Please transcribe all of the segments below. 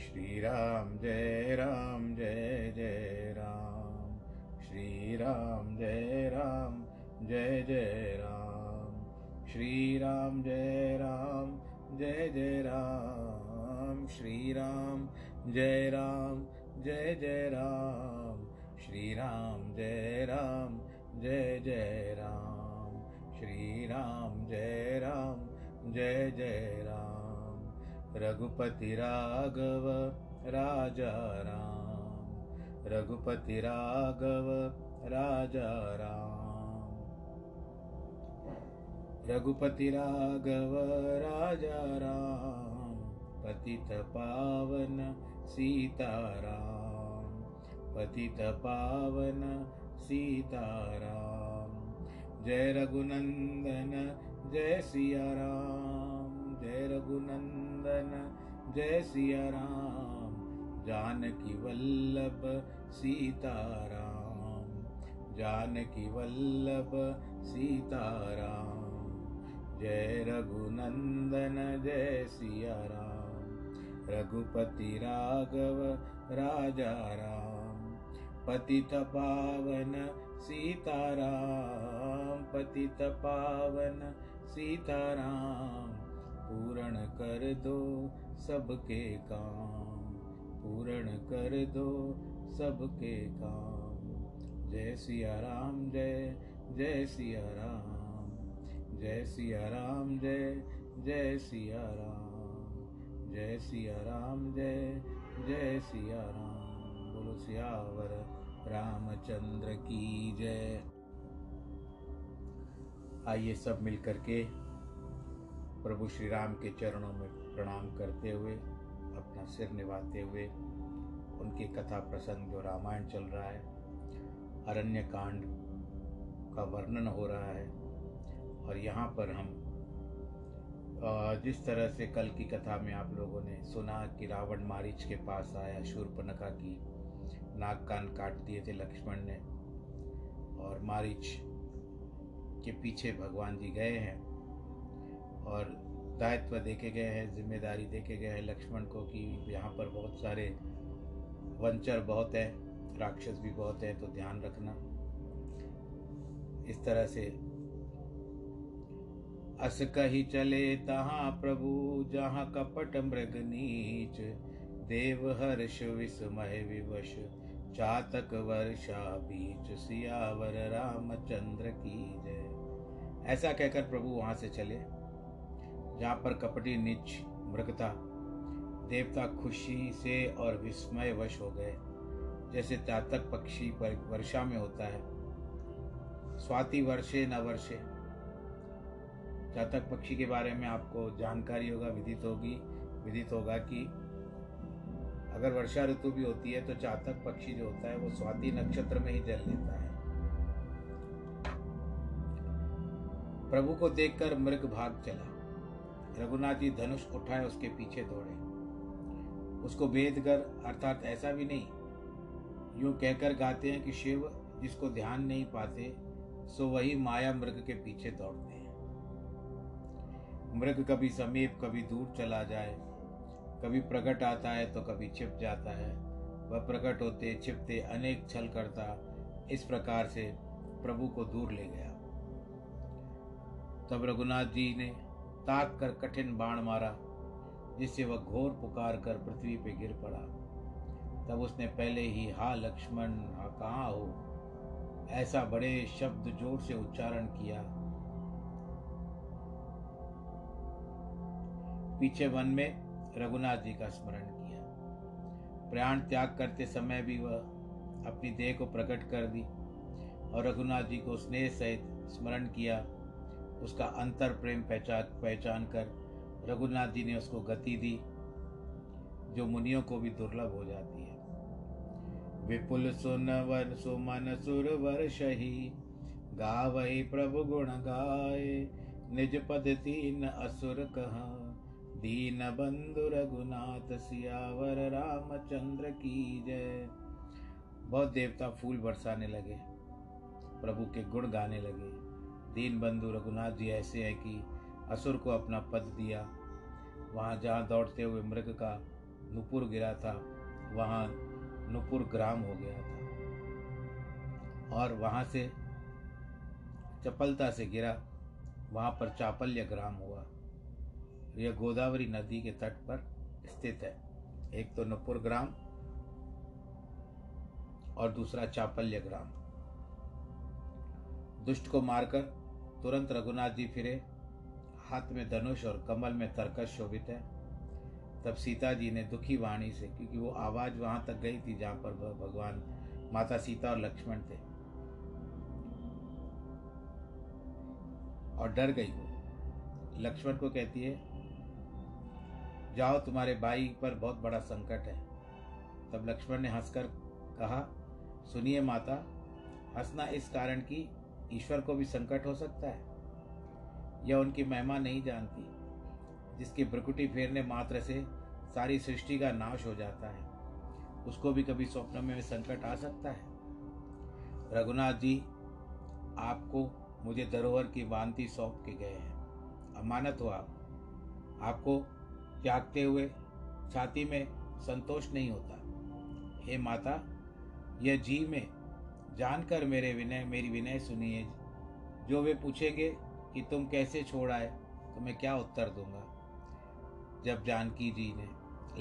श्री राम जय राम जय जय राम श्री राम जय राम जय जय राम श्री राम जय राम जय जय राम श्री राम जय राम जय जय राम श्री राम जय राम जय जय राम श्री राम जय राम जय जय राम रघुपति राघव राजा राम। रघुपति राघव राजा राम। रघुपति राघव राजा राम। पतित पावन सीताराम पतित पावन सीताराम जय रघुनंदन, जय सिया राम। रघुनंदन, जय सिया राम। जानकी वल्लभ सीताराम जानकी वल्लभ सीताराम जय रघुनंदन, जय सिया राम। रघुपति राघव, राजा राम। पतित पावन सीताराम पतित पावन सीताराम पूर्ण कर दो सबके काम। पूर्ण कर दो सबके काम। जय सिया राम, जय जय सिया राम। जय सिया राम, जय जय सिया राम। जय सिया राम, जय जय सिया राम। बोलो सियावर रामचंद्र की जय। आइए सब मिल करके प्रभु श्री राम के चरणों में प्रणाम करते हुए, अपना सिर निभाते हुए, उनकी कथा प्रसंग जो रामायण चल रहा है अरण्य कांड का वर्णन हो रहा है, और यहाँ पर हम जिस तरह से कल की कथा में आप लोगों ने सुना कि रावण मारिच के पास आया, शूर्पनखा की नाक कान काट दिए थे लक्ष्मण ने, और मारिच के पीछे भगवान जी गए हैं और दायित्व देखे गए हैं, ज़िम्मेदारी देखे गए हैं लक्ष्मण को कि यहाँ पर बहुत सारे वंचर बहुत हैं, राक्षस भी बहुत हैं तो ध्यान रखना। इस तरह से अस कही चले तहाँ प्रभु, जहाँ कपट मृग नीच। देव हर्ष विस्मय विवश, चातक वर्षा बीच। सियावर रामचंद्र की जय। ऐसा कहकर प्रभु वहाँ से चले। जहाँ पर कपटी नीच मृगता, देवता खुशी से और विस्मय वश हो गए। जैसे चातक पक्षी पर वर्षा में होता है। स्वाति वर्षे न वर्षे। चातक पक्षी के बारे में आपको जानकारी होगा, विदित होगी, विदित होगा कि अगर वर्षा ऋतु भी होती है तो चातक पक्षी जो होता है वो स्वाति नक्षत्र में ही जल लेता है। प्रभु को देखकर मृग भाग चला। रघुनाथ जी धनुष उठाए उसके पीछे दौड़े। उसको भेद कर, अर्थात ऐसा भी नहीं, यूँ कहकर गाते हैं कि शिव जिसको ध्यान नहीं पाते, सो वही माया मृग के पीछे दौड़ते हैं। मृग कभी समीप, कभी दूर चला जाए, कभी प्रकट आता है तो कभी छिप जाता है। वह प्रकट होते, छिपते अनेक छल करता, इस प्रकार से प्रभु को दूर ले गया। तब रघुनाथ जी ने ताक कर कठिन बाण मारा, जिससे वह घोर पुकार कर पृथ्वी पे गिर पड़ा। तब उसने पहले ही, हा लक्ष्मण हा कहाँ हो? ऐसा बड़े शब्द ज़ोर से उच्चारण किया। पीछे वन में रघुनाथ जी का स्मरण किया। प्राण त्याग करते समय भी वह अपनी देह को प्रकट कर दी और रघुनाथ जी को स्नेह सहित स्मरण किया। उसका अंतर प्रेम पहचान पहचान कर रघुनाथ जी ने उसको गति दी, जो मुनियों को भी दुर्लभ हो जाती है। विपुल सुन वर सुमन सुर वर शही, गावही प्रभु गुण गाय निज पद तीन असुर कहा। दीन बंधु रघुनाथ सियावर, रामचंद्र की जय। बहुत देवता फूल बरसाने लगे, प्रभु के गुण गाने लगे। दीन बंधु रघुनाथ जी ऐसे है कि असुर को अपना पद दिया। वहाँ जहाँ दौड़ते हुए मृग का नुपुर गिरा था, वहाँ नुपुर ग्राम हो गया था। और वहाँ से चपलता से गिरा, वहाँ पर चापल्य ग्राम हुआ। यह गोदावरी नदी के तट पर स्थित है। एक तो नुपुर ग्राम और दूसरा चापल्य ग्राम। दुष्ट को मारकर तुरंत रघुनाथ जी फिरे। हाथ में धनुष और कमल में तरकश शोभित है। तब सीता जी ने दुखी वाणी से, क्योंकि वो आवाज़ वहाँ तक गई थी जहाँ पर भगवान माता सीता और लक्ष्मण थे। और डर गई वो। लक्ष्मण को कहती है, जाओ, तुम्हारे भाई पर बहुत बड़ा संकट है। तब लक्ष्मण ने हंसकर कहा, सुनिए माता, हंसना इस कारण कि ईश्वर को भी संकट हो सकता है यह उनकी महिमा नहीं जानती, जिसकी प्रकृति फेरने मात्र से सारी सृष्टि का नाश हो जाता है। उसको भी कभी स्वप्न में संकट आ सकता है। रघुनाथ जी, आपको मुझे धरोहर की बांति सौंप के गए हैं। अमानत हो आप। आपको त्यागते हुए छाती में संतोष नहीं होता। हे माता, यह जी में जानकर मेरे विनय, मेरी विनय सुनिए। जो वे पूछेंगे कि तुम कैसे छोड़ आए तो मैं क्या उत्तर दूँगा? जब जानकी जी ने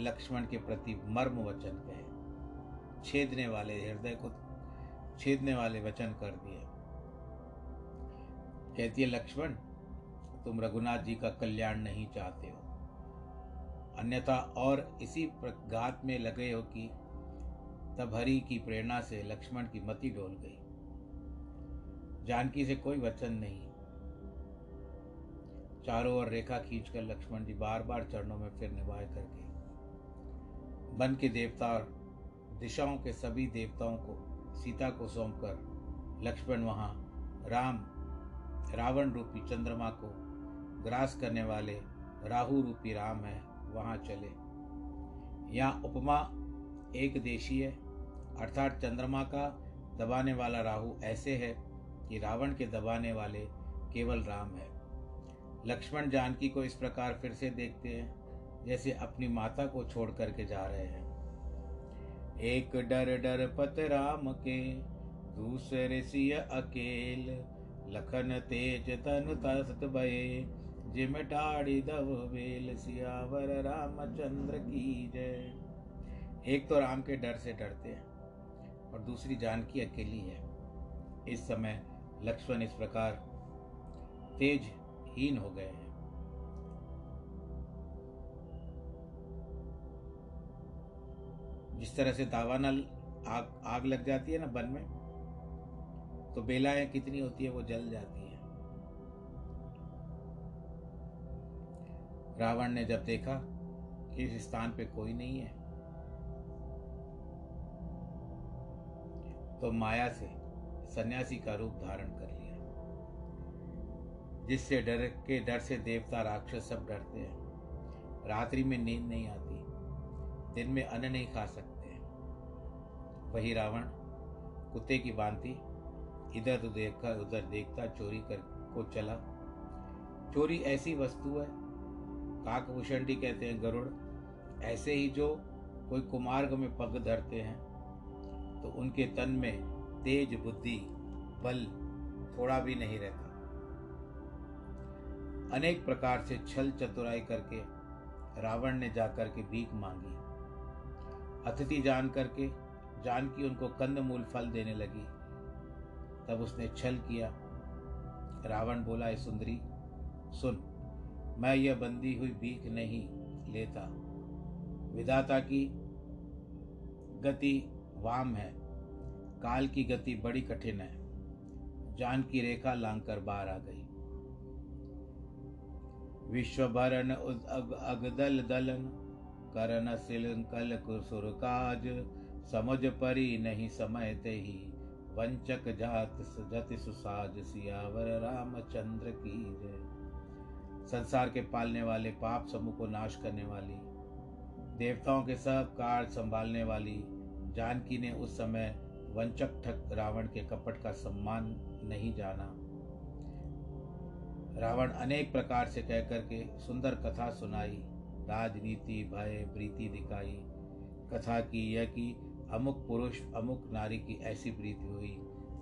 लक्ष्मण के प्रति मर्म वचन कहे, छेदने वाले हृदय को, छेदने वाले वचन कर दिए। कहती है, लक्ष्मण, तुम रघुनाथ जी का कल्याण नहीं चाहते हो। अन्यथा और इसी घात में लगे हो कि तब हरि की प्रेरणा से लक्ष्मण की मति डोल गई। जानकी से कोई वचन नहीं। चारों ओर रेखा खींचकर लक्ष्मण जी बार बार चरणों में फिर निभाए करके वन के देवता और दिशाओं के सभी देवताओं को, सीता को सौंपकर लक्ष्मण वहाँ राम, रावण रूपी चंद्रमा को ग्रास करने वाले राहु रूपी राम है, वहाँ चले। यहाँ उपमा एक देशी है। अर्थात चंद्रमा का दबाने वाला राहु ऐसे है कि रावण के दबाने वाले केवल राम है। लक्ष्मण जानकी को इस प्रकार फिर से देखते हैं, जैसे अपनी माता को छोड़ करके जा रहे हैं। एक डर डर पत राम के, दूसरे सिय अकेल। लखन तेज तन तस्त भये जिम टाड़ी दव बेल। सियावर रामचंद्र की जय। एक तो राम के डर से डरते हैं। और दूसरी जानकी अकेली है। इस समय लक्ष्मण इस प्रकार तेज हीन हो गए हैं। जिस तरह से दावानल आग आग लग जाती है ना वन में तो बेलाएँ कितनी होती है वो जल जाती है। रावण ने जब देखा कि इस स्थान पे कोई नहीं है तो माया से सन्यासी का रूप धारण कर लिया, जिससे डर के डर से देवता राक्षस सब डरते हैं। रात्रि में नींद नहीं आती, दिन में अन्न नहीं खा सकते। वही रावण, कुत्ते की बांति, इधर तो देखा उधर देखता चोरी कर, को चला। चोरी ऐसी वस्तु है, काकभूषणी कहते हैं, गरुड़, ऐसे ही जो कोई कुमार्ग में पग धरते हैं तो उनके तन में तेज बुद्धि, बल थोड़ा भी नहीं रहता। अनेक प्रकार से छल चतुराई करके रावण ने जाकर के भीख मांगी। अतिथि जान करके जानकी उनको कंद मूल फल देने लगी। तब उसने छल किया। रावण बोला सुंदरी, सुन, मैं यह बंदी हुई भीख नहीं लेता। विधाता की गति वाम है। काल की गति बड़ी कठिन है। जान की रेखा लांग कर बाहर आ गई। विश्व भरन अगदल दलन करन सिलंकल कुसुर काज, समझ परी नहीं समय ते ही। वंचक जात जति सुसाज, सियावर रामचंद्र की जय। संसार के पालने वाले पाप समूह को नाश करने वाली, देवताओं के सब कार्य संभालने वाली जानकी ने उस समय वंचक ठग रावण के कपट का सम्मान नहीं जाना। रावण अनेक प्रकार से कह करके सुंदर कथा सुनाई राजनीति भय, प्रीति दिखाई। कथा की यह कि अमुक पुरुष, अमुक नारी की ऐसी प्रीति हुई,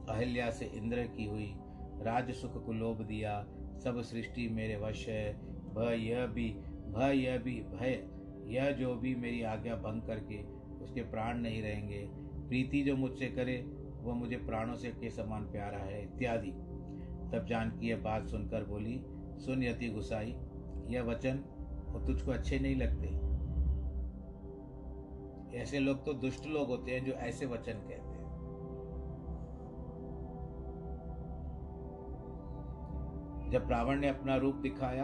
अहिल्या से इंद्र की हुई, राज सुख को लोभ दिया, सब सृष्टि मेरे वश है, भय यह भी, भय यह भी, भय यह जो भी मेरी आज्ञा भंग करके उसके प्राण नहीं रहेंगे। प्रीति जो मुझसे करे, वह मुझे प्राणों से के समान प्यारा है, इत्यादि। तब जानकी यह बात सुनकर बोली, सुन यति गुसाई, यह वचन वो तुझको अच्छे नहीं लगते। ऐसे लोग तो दुष्ट लोग होते हैं जो ऐसे वचन कहते हैं। जब रावण ने अपना रूप दिखाया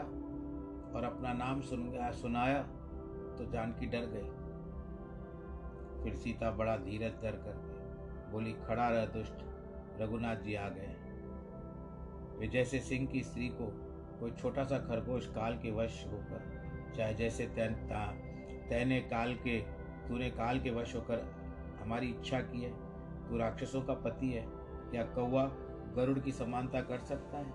और अपना नाम सुन, सुनाया तो जानकी डर गई। फिर सीता बड़ा धीरज धर कर बोली, खड़ा रह दुष्ट, रघुनाथ जी आ गए वे जैसे सिंह की स्त्री को कोई छोटा सा खरगोश काल के वश होकर, चाहे जैसे तैन तैने काल के, तूने काल के वश होकर हमारी इच्छा की है, तू राक्षसों का पति है, क्या कौआ गरुड़ की समानता कर सकता है?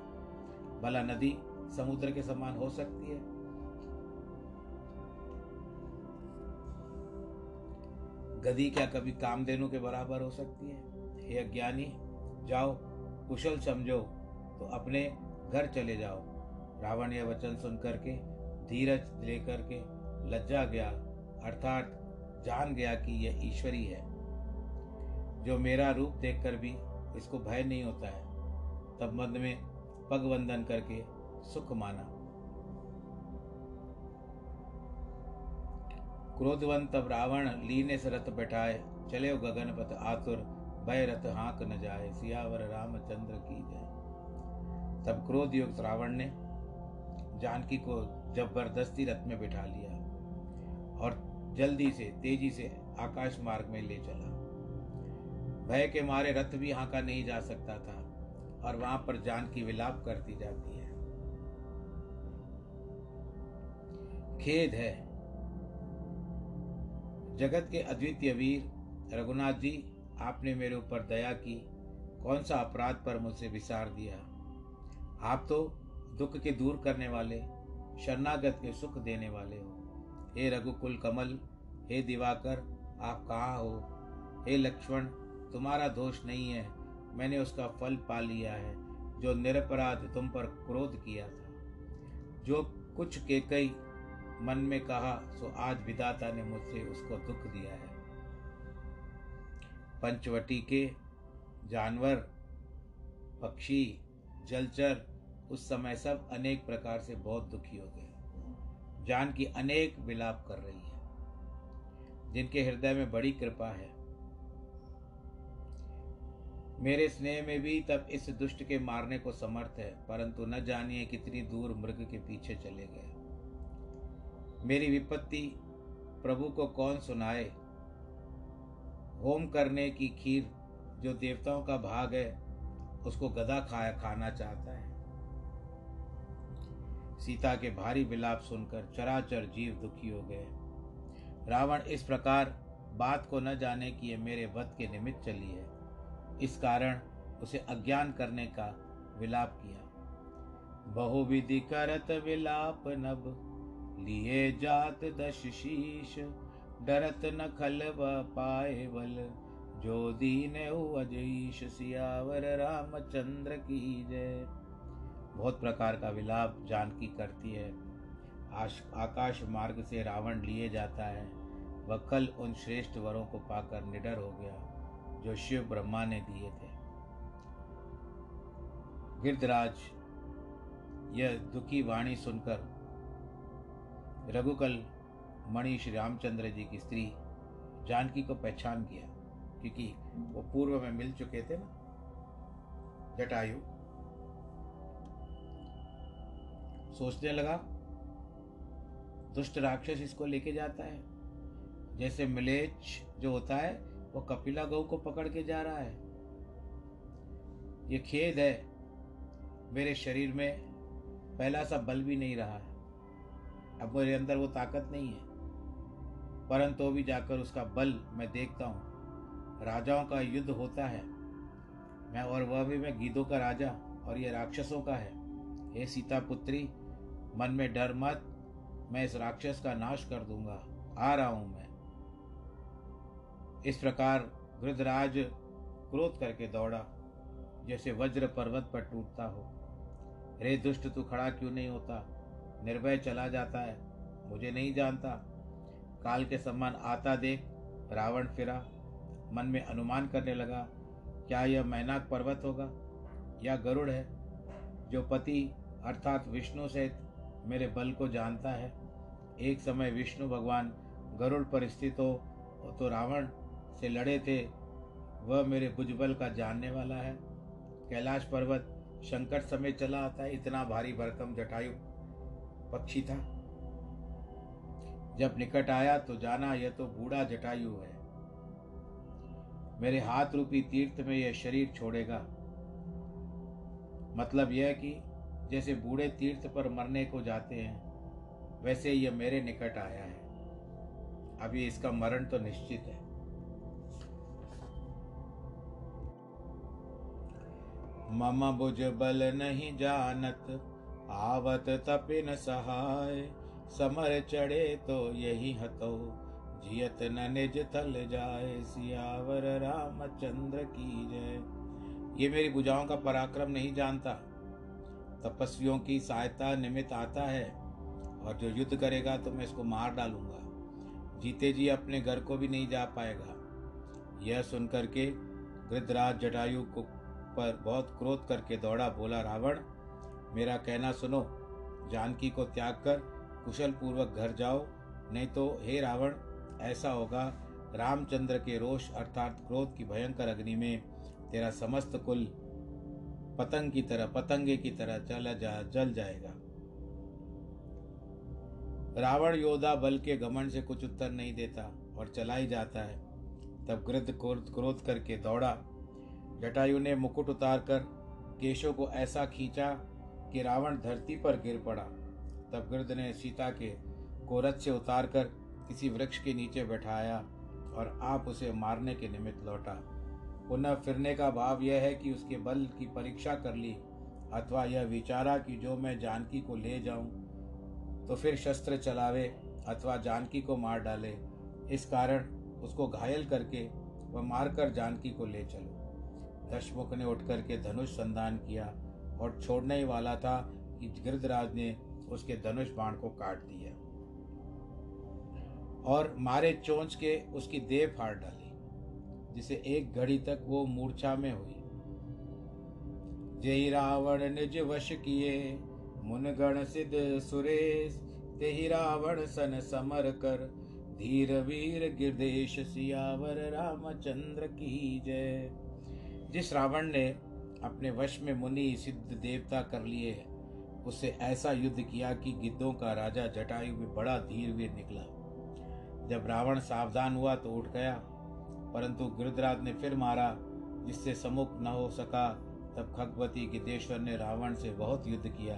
भला नदी समुद्र के समान हो सकती है? गदी क्या कभी कामधेनु के बराबर हो सकती है? हे अज्ञानी, जाओ, कुशल समझो तो अपने घर चले जाओ। रावण यह वचन सुन करके धीरज लेकर के लज्जा गया, अर्थात जान गया कि यह ईश्वरी है। जो मेरा रूप देखकर भी इसको भय नहीं होता है, तब मद में पग वंदन करके सुख माना। क्रोधवंत रावण लीने से रथ बैठाए। चले गगन पथ आतुर, भय रथ हाँक न जाए। सियावर रामचंद्र की जय। तब क्रोध युक्त रावण ने जानकी को ज़बरदस्ती रथ में बिठा लिया और जल्दी से, तेज़ी से आकाश मार्ग में ले चला। भय के मारे रथ भी हाँका नहीं जा सकता था और वहाँ पर जान की विलाप करती जाती है। खेद है जगत के अद्वितीय वीर, रघुनाथ जी, आपने मेरे ऊपर दया की। कौन सा अपराध पर मुझसे विसार दिया? आप तो दुख के दूर करने वाले, शरणागत के सुख देने वाले हो। हे रघुकुल कमल, हे दिवाकर, आप कहाँ हो? हे लक्ष्मण, तुम्हारा दोष नहीं है। मैंने उसका फल पा लिया है, जो निरपराध तुम पर क्रोध किया था। जो कुछ के कई मन में कहा, सो आज विदाता ने मुझसे उसको दुख दिया है। पंचवटी के जानवर, पक्षी, जलचर, उस समय सब अनेक प्रकार से बहुत दुखी हो गए। जान की अनेक विलाप कर रही है, जिनके हृदय में बड़ी कृपा है। मेरे स्नेह में भी तब इस दुष्ट के मारने को समर्थ है, परंतु न जानिए कितनी दूर मृग के पीछे चले गए। मेरी विपत्ति प्रभु को कौन सुनाए? होम करने की खीर जो देवताओं का भाग है, उसको गधा खाया, खाना चाहता है। सीता के भारी विलाप सुनकर चराचर जीव दुखी हो गए। रावण, इस प्रकार बात को न जाने कि यह मेरे वध के निमित्त चली है। इस कारण उसे अज्ञान करने का विलाप किया। बहुविधि करत विलाप नभ लिए जात दश शीश डरत न खल व पाए बल। जो दीन अजईश सियावर रामचंद्र की जय। बहुत प्रकार का विलाप जानकी करती है। आश, आकाश मार्ग से रावण लिए जाता है। वह कल उन श्रेष्ठ वरों को पाकर निडर हो गया जो शिव ब्रह्मा ने दिए थे। गिरधराज यह दुखी वाणी सुनकर रघुकल मणि श्री रामचंद्र जी की स्त्री जानकी को पहचान किया, क्योंकि वो पूर्व में मिल चुके थे ना। जटायु सोचने लगा, दुष्ट राक्षस इसको लेके जाता है। जैसे मिलेच जो होता है, वो कपिला गौ को पकड़ के जा रहा है। ये खेद है, मेरे शरीर में पहला सा बल भी नहीं रहा है। अब मेरे अंदर वो ताकत नहीं है। परंतु भी जाकर उसका बल मैं देखता हूँ। राजाओं का युद्ध होता है। मैं और वह भी, मैं गीदों का राजा और ये राक्षसों का है। हे सीता पुत्री मन में डर मत, मैं इस राक्षस का नाश कर दूँगा। आ रहा हूँ मैं। इस प्रकार वृद्धराज क्रोध करके दौड़ा, जैसे वज्र पर्वत पर टूटता हो। रे दुष्ट, तू खड़ा क्यों नहीं होता? निर्भय चला जाता है। मुझे नहीं जानता। काल के समान आता देख रावण फिरा। मन में अनुमान करने लगा, क्या यह मैनाक पर्वत होगा? या गरुड़ है, जो पति अर्थात विष्णु सहित मेरे बल को जानता है। एक समय विष्णु भगवान गरुड़ पर स्थित हो तो रावण से लड़े थे। वह मेरे भुजबल का जानने वाला है। कैलाश पर्वत संकट समय चला आता है, इतना भारी भरकम जटायु। पक्षी था। जब निकट आया तो जाना यह तो बूढ़ा जटायु है। मेरे हाथ रूपी तीर्थ में यह शरीर छोड़ेगा। मतलब यह कि जैसे बूढ़े तीर्थ पर मरने को जाते हैं, वैसे यह मेरे निकट आया है। अभी इसका मरण तो निश्चित है। मम बुझ बल नहीं जानत आवत तपिन सहाय, समर चढ़े तो यही हतो। जियत न निज तल जाए, सियावर रामचंद्र की जय। ये मेरी बुझाओं का पराक्रम नहीं जानता। तपस्वियों की सहायता निमित्त आता है, और जो युद्ध करेगा तो मैं इसको मार डालूँगा। जीते जी अपने घर को भी नहीं जा पाएगा। यह सुनकर के गृद्धराज जटायु को पर बहुत क्रोध करके दौड़ा, बोला, रावण मेरा कहना सुनो, जानकी को त्याग कर कुशल पूर्वक घर जाओ, नहीं तो हे रावण, ऐसा होगा रामचंद्र के रोष अर्थात क्रोध की भयंकर अग्नि में तेरा समस्त कुल पतंग की तरह, पतंगे की तरह चला जा, जल जाएगा। रावण योद्धा बल के घमंड से कुछ उत्तर नहीं देता और चला ही जाता है। तब गृद्ध क्रोध करके दौड़ा। जटायु ने मुकुट उतारकर केशों को ऐसा खींचा कि रावण धरती पर गिर पड़ा। तब गृद्ध ने सीता के कोरत से उतारकर किसी वृक्ष के नीचे बैठाया और आप उसे मारने के निमित्त लौटा। पुनः फिरने का भाव यह है कि उसके बल की परीक्षा कर ली, अथवा यह विचारा कि जो मैं जानकी को ले जाऊँ तो फिर शस्त्र चलावे अथवा जानकी को मार डाले। इस कारण उसको घायल करके वह मारकर जानकी को ले चलो। दशमुख ने उठ करके धनुष संधान किया। और छोड़ने ही वाला था कि गिरधराज ने उसके धनुष बाण को काट दिया। और मारे चोंच के उसकी देह फाड़ डाली, जिसे एक घड़ी तक वो मूर्छा में हुई। जय रावण निज वश किए मुनगण सिद्ध सुरेश ते रावण सन समर कर। धीर वीर गिरदेश सियावर रामचंद्र की जय। जिस रावण ने अपने वश में मुनि सिद्ध देवता कर लिए उससे ऐसा युद्ध किया कि गिद्धों का राजा जटायु भी बड़ा धीर वीर निकला। जब रावण सावधान हुआ तो उठ गया, परंतु गिरधराज ने फिर मारा, जिससे सम्मुख न हो सका। तब खगवती गिद्धेश्वर ने रावण से बहुत युद्ध किया।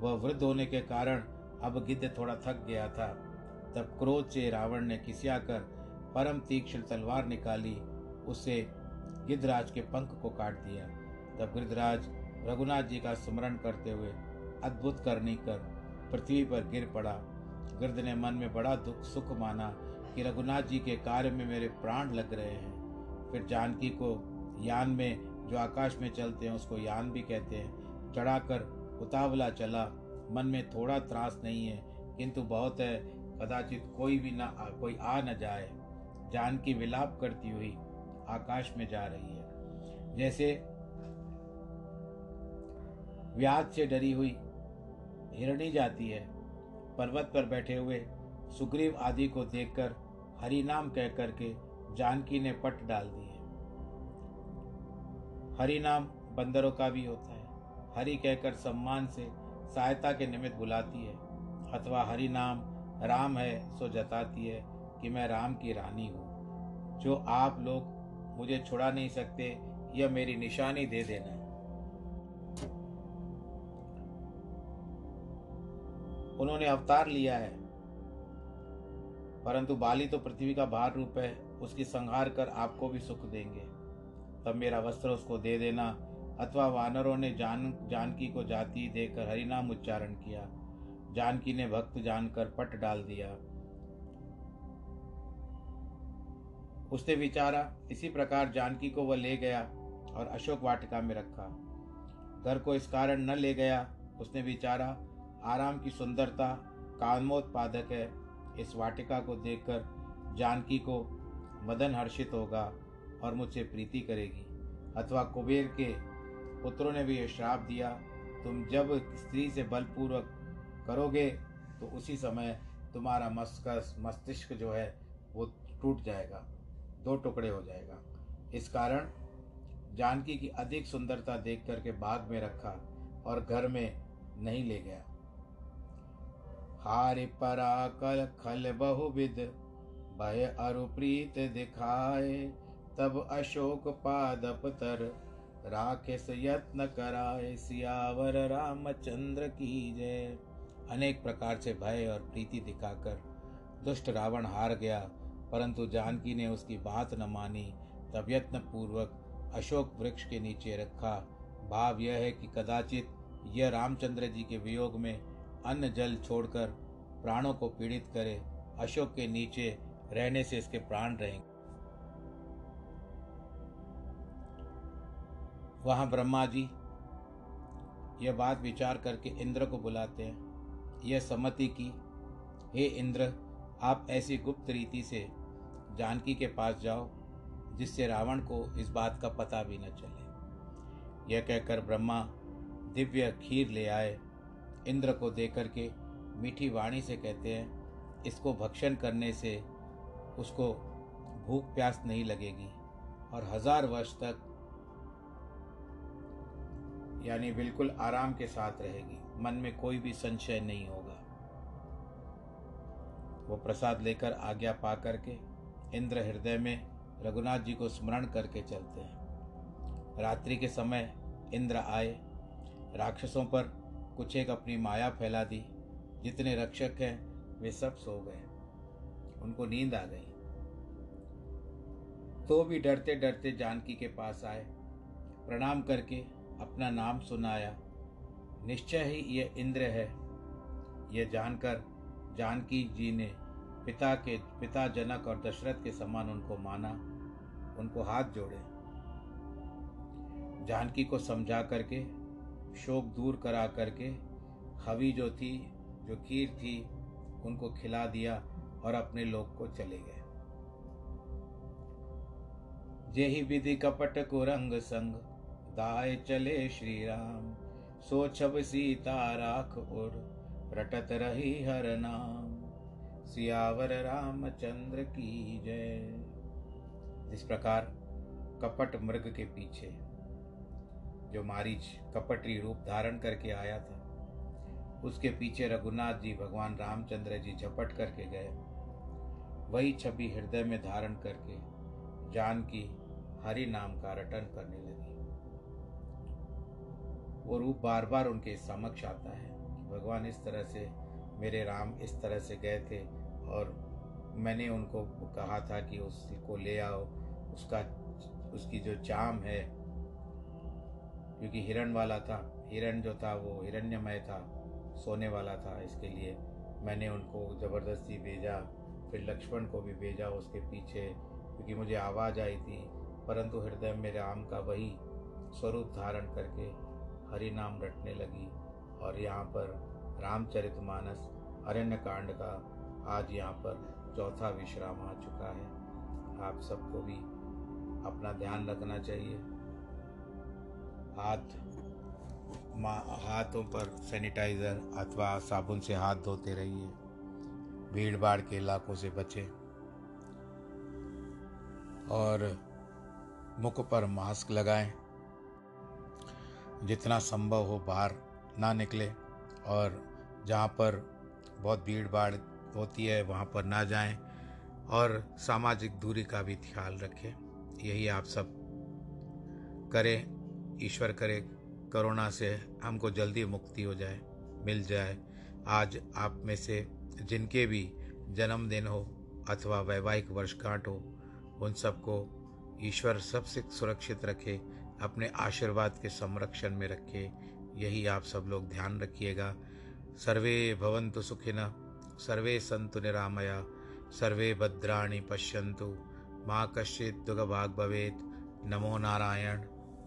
वह वृद्ध होने के कारण अब गिद्ध थोड़ा थक गया था। तब क्रोध से रावण ने किसिया कर परम तीक्ष्ण तलवार निकाली। उससे गिद्धराज के पंख को काट दिया। तब गिद्धराज रघुनाथ जी का स्मरण करते हुए अद्भुत करनी कर पृथ्वी पर गिर पड़ा। गिरध ने मन में बड़ा दुख सुख माना कि रघुनाथ जी के कार्य में मेरे प्राण लग रहे हैं। फिर जानकी को यान में, जो आकाश में चलते हैं, उसको यान भी कहते हैं। चढ़ाकर उतावला चला। मन में थोड़ा त्रास नहीं है, किंतु बहुत है, कदाचित कोई भी ना, कोई आ न जाए। जानकी विलाप करती हुई आकाश में जा रही है। जैसे व्याध से डरी हुई हिरणी जाती है। पर्वत पर बैठे हुए सुग्रीव आदि को देखकर हरि नाम कह करके जानकी ने पट डाल दिए हरि नाम बंदरों का भी होता है। हरि कहकर सम्मान से सहायता के निमित्त बुलाती है। अथवा हरि नाम राम है, सो जताती है कि मैं राम की रानी हूँ। जो आप लोग मुझे छुड़ा नहीं सकते, यह मेरी निशानी दे देना उन्होंने अवतार लिया है। परंतु बाली तो पृथ्वी का भार रूप है, उसकी संहार कर आपको भी सुख देंगे। तब मेरा वस्त्र उसको दे देना, अथवा वानरों ने जान, जानकी को जाति देकर हरिनाम उच्चारण किया। जानकी ने भक्त जानकर पट डाल दिया। उसने विचारा, इसी प्रकार जानकी को वह ले गया और अशोक वाटिका में रखा। घर को इस कारण न ले गया, उसने विचारा आराम की सुंदरता कामोत्पादक है। इस वाटिका को देखकर जानकी को मदन हर्षित होगा और मुझसे प्रीति करेगी। अथवा कुबेर के पुत्रों ने भी यह श्राप दिया, तुम जब स्त्री से बलपूर्वक करोगे तो उसी समय तुम्हारा मस्कस, मस्तिष्क जो है, वो टूट जाएगा, दो टुकड़े हो जाएगा। इस कारण जानकी की अधिक सुंदरता देख करके बाग में रखा और घर में नहीं ले गया। हारि पराकल खल बहुविध, भय अरुप्रीत दिखाए। तब अशोक पादप तर राकेश यत्न कराए। सियावर रामचंद्र की जय। अनेक प्रकार से भय और प्रीति दिखाकर दुष्ट रावण हार गया, परंतु जानकी ने उसकी बात न मानी। तब यत्न पूर्वक अशोक वृक्ष के नीचे रखा। भाव यह है कि कदाचित यह रामचंद्र जी के वियोग में अन्न जल छोड़कर प्राणों को पीड़ित करे, अशोक के नीचे रहने से इसके प्राण रहेंगे। वहाँ ब्रह्मा जी, यह बात विचार करके इंद्र को बुलाते हैं। यह सम्मति की, हे इंद्र, आप ऐसी गुप्त रीति से जानकी के पास जाओ, जिससे रावण को इस बात का पता भी न चले। यह कहकर ब्रह्मा दिव्य खीर ले आए इंद्र को देकर के मीठी वाणी से कहते हैं, इसको भक्षण करने से उसको भूख प्यास नहीं लगेगी। और हज़ार वर्ष तक यानी बिल्कुल आराम के साथ रहेगी। मन में कोई भी संशय नहीं होगा। वो प्रसाद लेकर आज्ञा पा करके इंद्र हृदय में रघुनाथ जी को स्मरण करके चलते हैं। रात्रि के समय इंद्र आए। राक्षसों पर कुछ एक अपनी माया फैला दी। जितने रक्षक हैं, वे सब सो गए। उनको नींद आ गई। तो भी डरते डरते जानकी के पास आए। प्रणाम करके अपना नाम सुनाया। निश्चय ही यह इंद्र है। यह जानकर जानकी जी ने पिता के, पिता जनक और दशरथ के समान उनको माना। उनको हाथ जोड़े। जानकी को समझा करके शोक दूर करा करके हवी जो थी, जो खीर थी, उनको खिला दिया और अपने लोग को चले गए। जेहि विधि कपट को रंग संग दाय चले श्री राम सो छब सीता राख उर, रटत रही हर नाम। सियावर रामचंद्र की जय। इस प्रकार कपट मृग के पीछे जो मारीच कपटी रूप धारण करके आया था। उसके पीछे रघुनाथ जी भगवान रामचंद्र जी झपट करके गए। वही छवि हृदय में धारण करके जान की हरि नाम का रटन करने लगी। वो रूप बार बार उनके समक्ष आता है भगवान इस तरह से मेरे राम इस तरह से गए थे और मैंने उनको कहा था कि उसको ले आओ, उसका, उसकी जो चाम है क्योंकि हिरण वाला था। हिरण जो था, वो हिरण्यमय था, सोने वाला था। इसके लिए मैंने उनको ज़बरदस्ती भेजा, फिर लक्ष्मण को भी भेजा उसके पीछे, क्योंकि मुझे आवाज़ आई थी। परंतु हृदय में राम का वही स्वरूप धारण करके हरि नाम रटने लगी और यहाँ पर रामचरित मानस अरण्य कांड का आज यहाँ पर चौथा विश्राम आ चुका है। आप सबको भी अपना ध्यान रखना चाहिए। हाथ हाथों पर सैनिटाइज़र अथवा साबुन से हाथ धोते रहिए। भीड़ भाड़ के इलाकों से बचें। और मुख पर मास्क लगाएँ। जितना संभव हो बाहर ना निकले और जहाँ पर बहुत भीड़ भाड़ होती है, वहाँ पर ना जाएँ और सामाजिक दूरी का भी ख्याल रखें। यही आप सब करें। ईश्वर करे कोरोना से हमको जल्दी मुक्ति हो जाए, मिल जाए। आज आप में से जिनके भी जन्मदिन हो अथवा वैवाहिक वर्षगांठ हो, उन सबको ईश्वर सबसे सुरक्षित रखे, अपने आशीर्वाद के संरक्षण में रखे। यही आप सब लोग ध्यान रखिएगा। सर्वे भवन्तु सुखिन सर्वे संतु निरामया, सर्वे भद्राणी पश्यंतु माँ कश्चित् दुःखभाग् भवेत्। नमो नारायण।